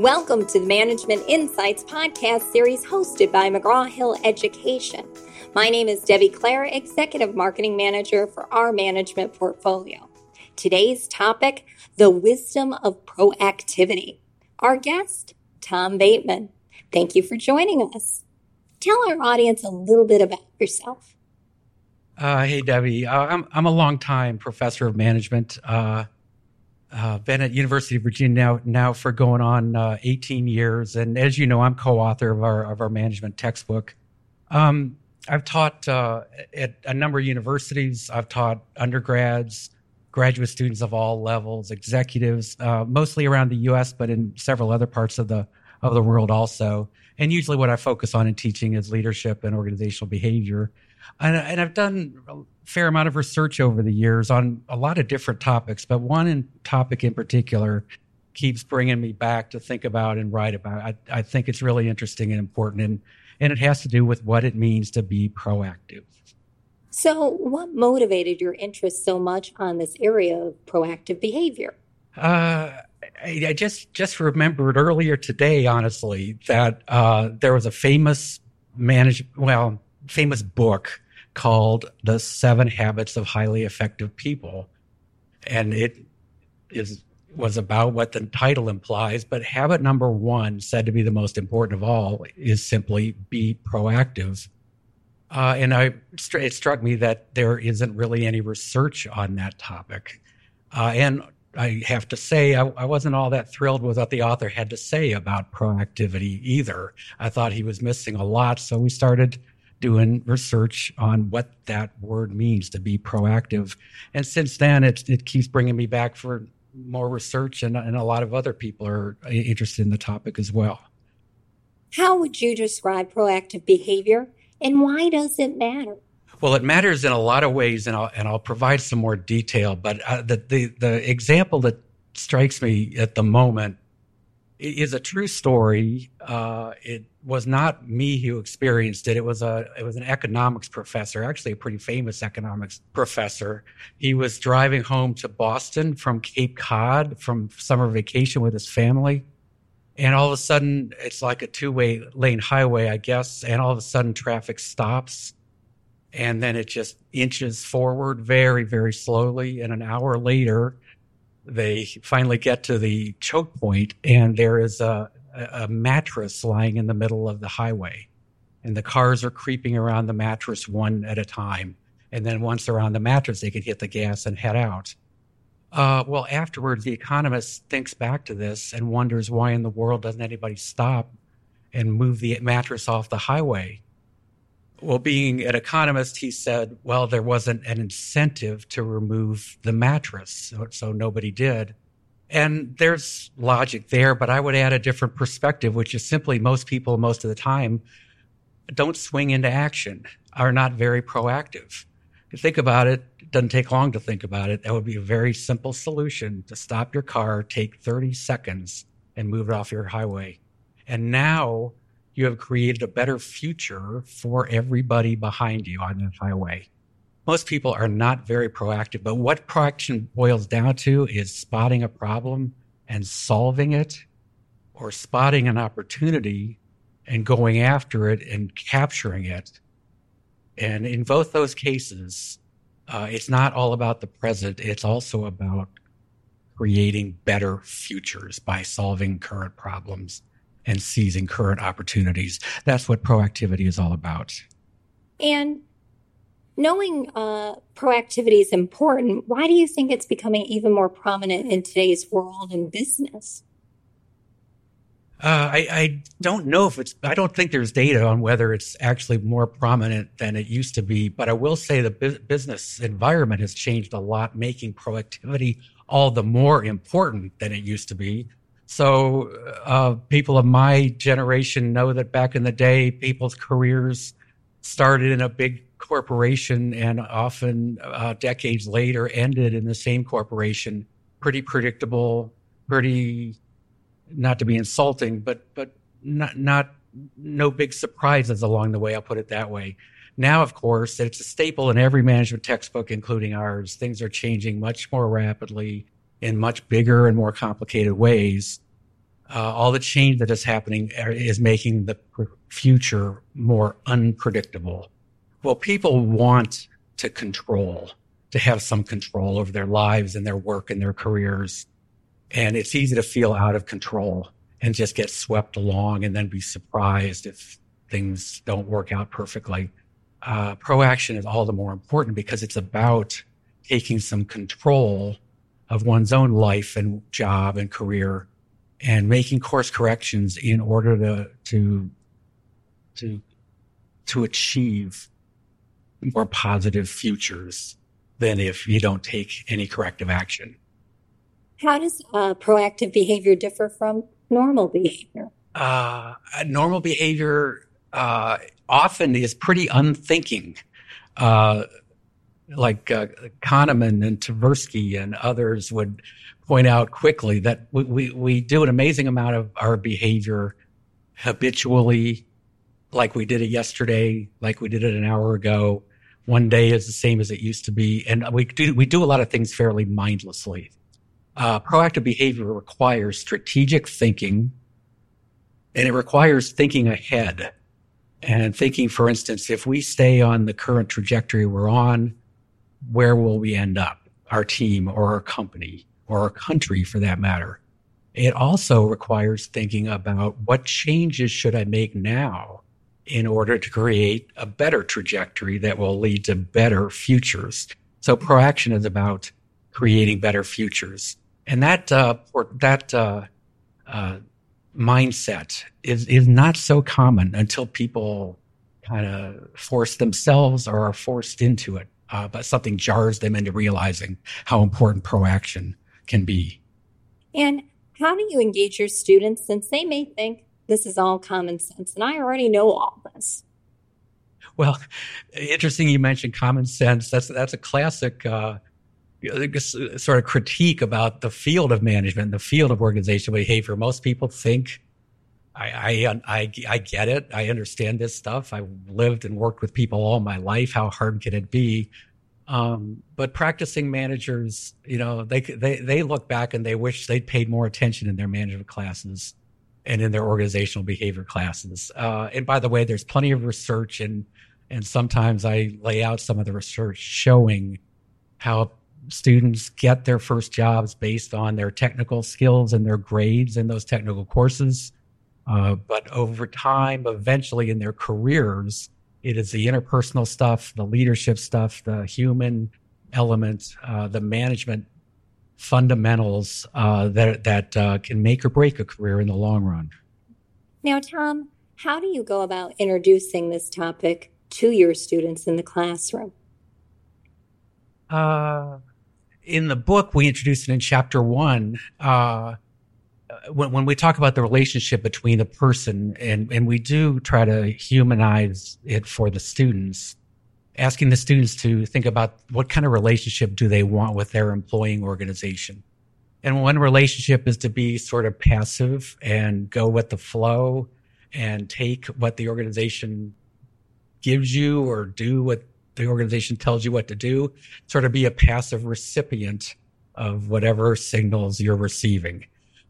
Welcome to the Management Insights podcast series hosted by McGraw Hill Education. My name is Debbie Clare, Executive Marketing Manager for our management portfolio. Today's topic the wisdom of proactivity. Our guest, Tom Bateman. Thank you for joining us. Tell our audience a little bit about yourself. Uh, hey, Debbie. Uh, I'm, I'm a long-time professor of management. Uh, uh, been at University of Virginia now, now for going on uh, 18 years, and as you know, I'm co-author of our of our management textbook. Um, I've taught uh, at a number of universities. I've taught undergrads, graduate students of all levels, executives, uh, mostly around the U.S., but in several other parts of the of the world also. And usually, what I focus on in teaching is leadership and organizational behavior. And, and I've done a fair amount of research over the years on a lot of different topics, but one in, topic in particular keeps bringing me back to think about and write about. I, I think it's really interesting and important, and and it has to do with what it means to be proactive. So, what motivated your interest so much on this area of proactive behavior? Uh, I, I, just just remembered earlier today, honestly, that uh, there was a famous manage well famous book called "The Seven Habits of Highly Effective People," and it is was about what the title implies. But habit number one, said to be the most important of all, is simply be proactive. Uh, and I, it struck me that there isn't really any research on that topic. Uh, and I have to say, I, I, wasn't all that thrilled with what the author had to say about proactivity either. I thought he was missing a lot. So we started doing research on what that word means to be proactive. And since then, it, it keeps bringing me back for more research, and, and a lot of other people are interested in the topic as well. How would you describe proactive behavior and why does it matter? Well, it matters in a lot of ways, and I'll, and I'll provide some more detail. But uh, the, the, the example that strikes me at the moment is a true story. Uh, it was not me who experienced it. It was a it was an economics professor, actually a pretty famous economics professor. He was driving home to Boston from Cape Cod from summer vacation with his family, and all of a sudden it's like a two way lane highway, I guess, and all of a sudden traffic stops, and then it just inches forward very very slowly, and an hour later they finally get to the choke point and there is a, a mattress lying in the middle of the highway. And the cars are creeping around the mattress one at a time. And then once they're on the mattress they can hit the gas and head out. Uh, well afterwards the economist thinks back to this and wonders why in the world doesn't anybody stop and move the mattress off the highway? Well, being an economist, he said, well, there wasn't an incentive to remove the mattress, so, so, nobody did. And there's logic there, but I would add a different perspective, which is simply most people, most of the time, don't swing into action, are not very proactive. If you think about it, it doesn't take long to think about it. That would be a very simple solution to stop your car, take 30 seconds, and move it off your highway. And now you have created a better future for everybody behind you on that highway. Most people are not very proactive, but what proaction boils down to is spotting a problem and solving it or spotting an opportunity and going after it and capturing it. And in both those cases, uh, it's not all about the present. It's also about creating better futures by solving current problems and seizing current opportunities. That's what proactivity is all about. And knowing uh, proactivity is important, why do you think it's becoming even more prominent in today's world and business? Uh, I, I, don't know if it's, I don't think there's data on whether it's actually more prominent than it used to be, but I will say the bu- business environment has changed a lot, making proactivity all the more important than it used to be. So, uh, people of my generation know that back in the day, people's careers started in a big corporation and often uh, decades later ended in the same corporation. Pretty predictable, pretty not to be insulting, but but not not no big surprises along the way. I'll put it that way. Now, of course, it's a staple in every management textbook, including ours. Things are changing much more rapidly in much bigger and more complicated ways. uh, all the change that is happening is making the future more unpredictable. Well, people want to control, to have some control over their lives and their work and their careers. And it's easy to feel out of control and just get swept along and then be surprised if things don't work out perfectly. Uh, proaction is all the more important because it's about taking some control of one's own life and job and career and making course corrections in order to to to to achieve more positive futures than if you don't take any corrective action. How does uh, proactive behavior differ from normal behavior? Uh, normal behavior uh, often is pretty unthinking. Uh, like uh, Kahneman and Tversky and others would point out quickly that we, we, we do an amazing amount of our behavior habitually, like we did it yesterday, like we did it an hour ago. One day is the same as it used to be. And we do, we do a lot of things fairly mindlessly. Uh, proactive behavior requires strategic thinking and it requires thinking ahead and thinking, for instance, if we stay on the current trajectory we're on, where will we end up? Our team or our company? or our country for that matter. It also requires thinking about what changes should I make now in order to create a better trajectory that will lead to better futures. So proaction is about creating better futures. And that, uh, that, uh, uh, mindset is, is not so common until people kind of force themselves or are forced into it. Uh, but something jars them into realizing how important proaction can be. And how do you engage your students since they may think this is all common sense and I already know all this? Well, interesting you mentioned common sense. That's that's a classic uh, sort of critique about the field of management, the field of organizational behavior. Most people think I, I, I, I get it. I understand this stuff. I've lived and worked with people all my life. How hard can it be? Um, but practicing managers, you know, they, they, they look back and they wish they'd paid more attention in their management classes and in their organizational behavior classes. Uh, and by the way, there's plenty of research and, and sometimes I lay out some of the research showing how students get their first jobs based on their technical skills and their grades in those technical courses. Uh, but over time, eventually in their careers, it is the interpersonal stuff, the leadership stuff, the human element, uh, the management fundamentals uh, that that uh, can make or break a career in the long run. Now, Tom, how do you go about introducing this topic to your students in the classroom? Uh, in the book, we introduced it in chapter one. Uh, when, when we talk about the relationship between a person and, and we do try to humanize it for the students, asking the students to think about what kind of relationship do they want with their employing organization. And one relationship is to be sort of passive and go with the flow and take what the organization gives you or do what the organization tells you what to do, sort of be a passive recipient of whatever signals you're receiving.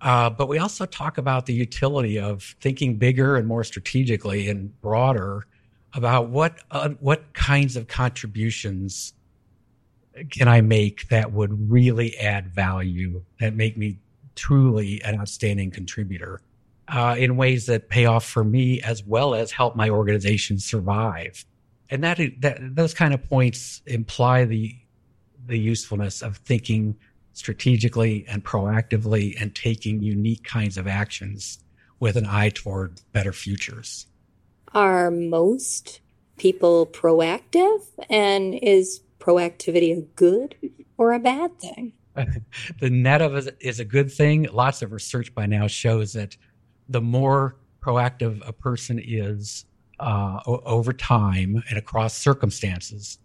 Uh, but we also talk about the utility of thinking bigger and more strategically and broader about what uh, what kinds of contributions can I make that would really add value that make me truly an outstanding contributor uh, in ways that pay off for me as well as help my organization survive. And that, that those kind of points imply the the usefulness of thinking strategically and proactively and taking unique kinds of actions with an eye toward better futures. Are most people proactive? And is proactivity a good or a bad thing? the net of it is a good thing. Lots of research by now shows that the more proactive a person is uh, over time and across circumstances,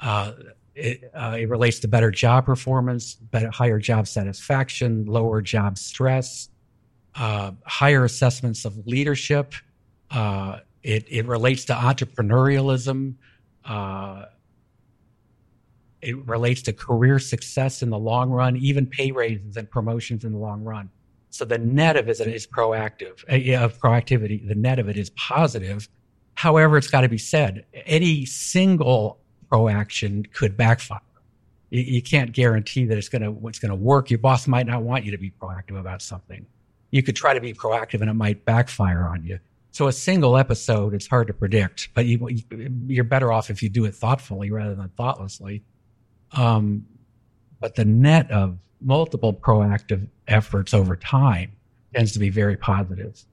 uh, it, uh, it, relates to better job performance, better, higher job satisfaction, lower job stress, uh, higher assessments of leadership. It, it relates to entrepreneurialism. Uh, it relates to career success in the long run, even pay raises and promotions in the long run. So the net of it is proactive, uh, of proactivity. The net of it is positive. However, it's got to be said, any single proaction could backfire. You, you can't guarantee that it's going to, it's going to work. Your boss might not want you to be proactive about something. You could try to be proactive and it might backfire on you. So a single episode, it's hard to predict, but you, you're better off if you do it thoughtfully rather than thoughtlessly. Um, but the net of multiple proactive efforts over time tends to be very positive.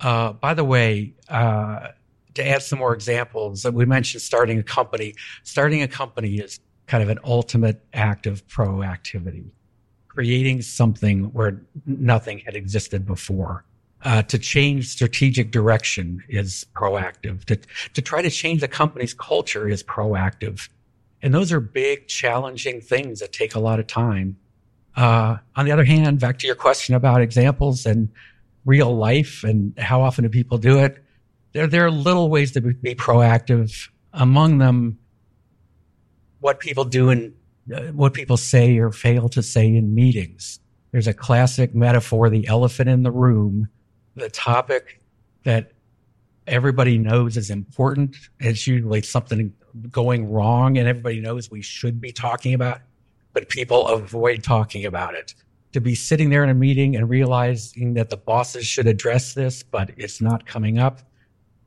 Uh, by the way, uh, to add some more examples, we mentioned starting a company. Starting a company is kind of an ultimate act of proactivity, creating something where nothing had existed before. Uh, to change strategic direction is proactive. To, to try to change the company's culture is proactive. And those are big, challenging things that take a lot of time. Uh, on the other hand, back to your question about examples and real life and how often do people do it, there, there are little ways to be proactive. Among them, what people do and uh, what people say or fail to say in meetings. There's a classic metaphor, the elephant in the room, the topic that everybody knows is important. It's usually something going wrong and everybody knows we should be talking about, but people avoid talking about it. To be sitting there in a meeting and realizing that the bosses should address this, but it's not coming up,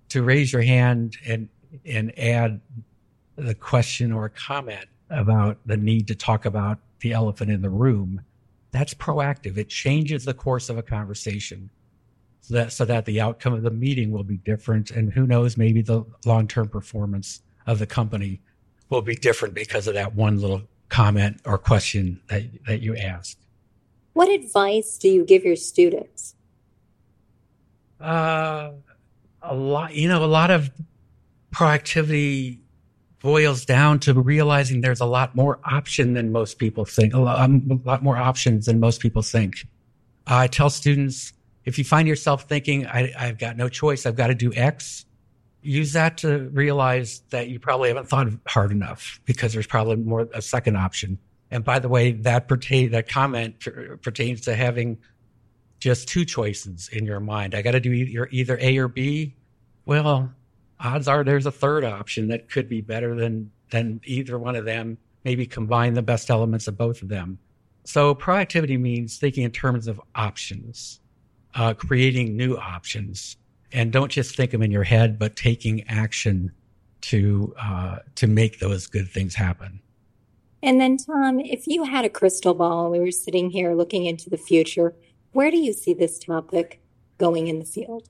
to raise your hand and, and add the question or comment about the need to talk about the elephant in the room, that's proactive. It changes the course of a conversation so that, so that the outcome of the meeting will be different. And who knows, maybe the long term performance of the company will be different because of that one little comment or question that, that you ask What advice do you give your students? Uh, a lot, you know, a lot of proactivity boils down to realizing there's a lot more option than most people think, a lot, a lot more options than most people think. I tell students, if you find yourself thinking, I, have got no choice, I've got to do X, use that to realize that you probably haven't thought hard enough because there's probably more a second option. And by the way, that pertain that comment pertains to having just two choices in your mind. I got to do either, either A or B. Well, odds are there's a third option that could be better than than either one of them. Maybe combine the best elements of both of them. So proactivity means thinking in terms of options, uh, creating new options, and don't just think them in your head, but taking action to uh, to make those good things happen. And then, Tom, if you had a crystal ball and we were sitting here looking into the future, where do you see this topic going in the field?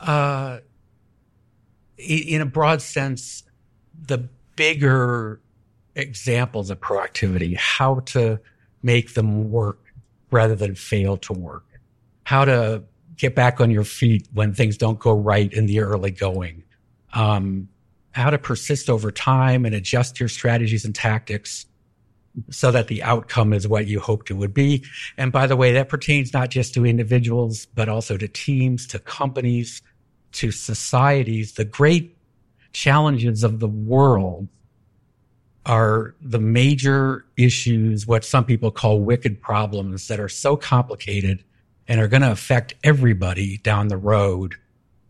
Uh, in a broad sense, the bigger examples of proactivity, how to make them work rather than fail to work, how to get back on your feet when things don't go right in the early going, um, how to persist over time and adjust your strategies and tactics so that the outcome is what you hoped it would be. And by the way, that pertains not just to individuals, but also to teams, to companies, to societies, the great challenges of the world are the major issues, what some people call wicked problems that are so complicated and are going to affect everybody down the road.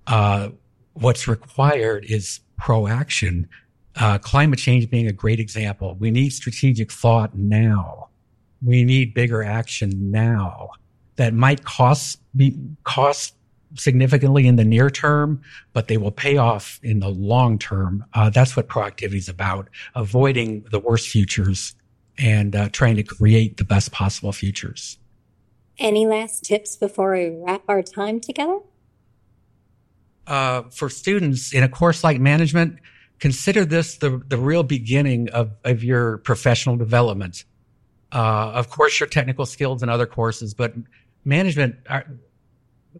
Uh, what's required is proaction. Uh, climate change being a great example. We need strategic thought now. We need bigger action now that might cost be cost significantly in the near term, but they will pay off in the long term. Uh, that's what proactivity is about: avoiding the worst futures and uh, trying to create the best possible futures. Any last tips before we wrap our time together? Uh, for students in a course like management, consider this the, the real beginning of, of your professional development. Uh, of course, your technical skills and other courses, but management are,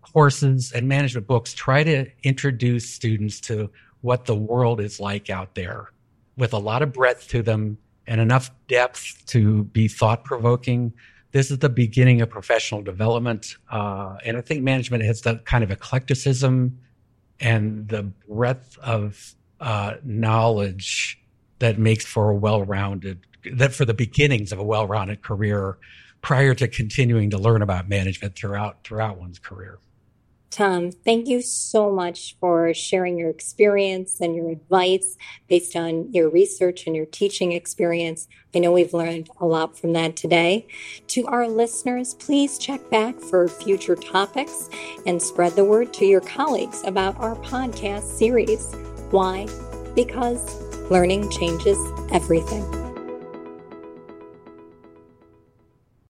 courses and management books try to introduce students to what the world is like out there with a lot of breadth to them and enough depth to be thought provoking. This is the beginning of professional development. Uh, and I think management has that kind of eclecticism and the breadth of uh, knowledge that makes for a well rounded, that for the beginnings of a well rounded career prior to continuing to learn about management throughout throughout one's career. Tom, thank you so much for sharing your experience and your advice based on your research and your teaching experience. I know we've learned a lot from that today. To our listeners, please check back for future topics and spread the word to your colleagues about our podcast series. Why? Because learning changes everything.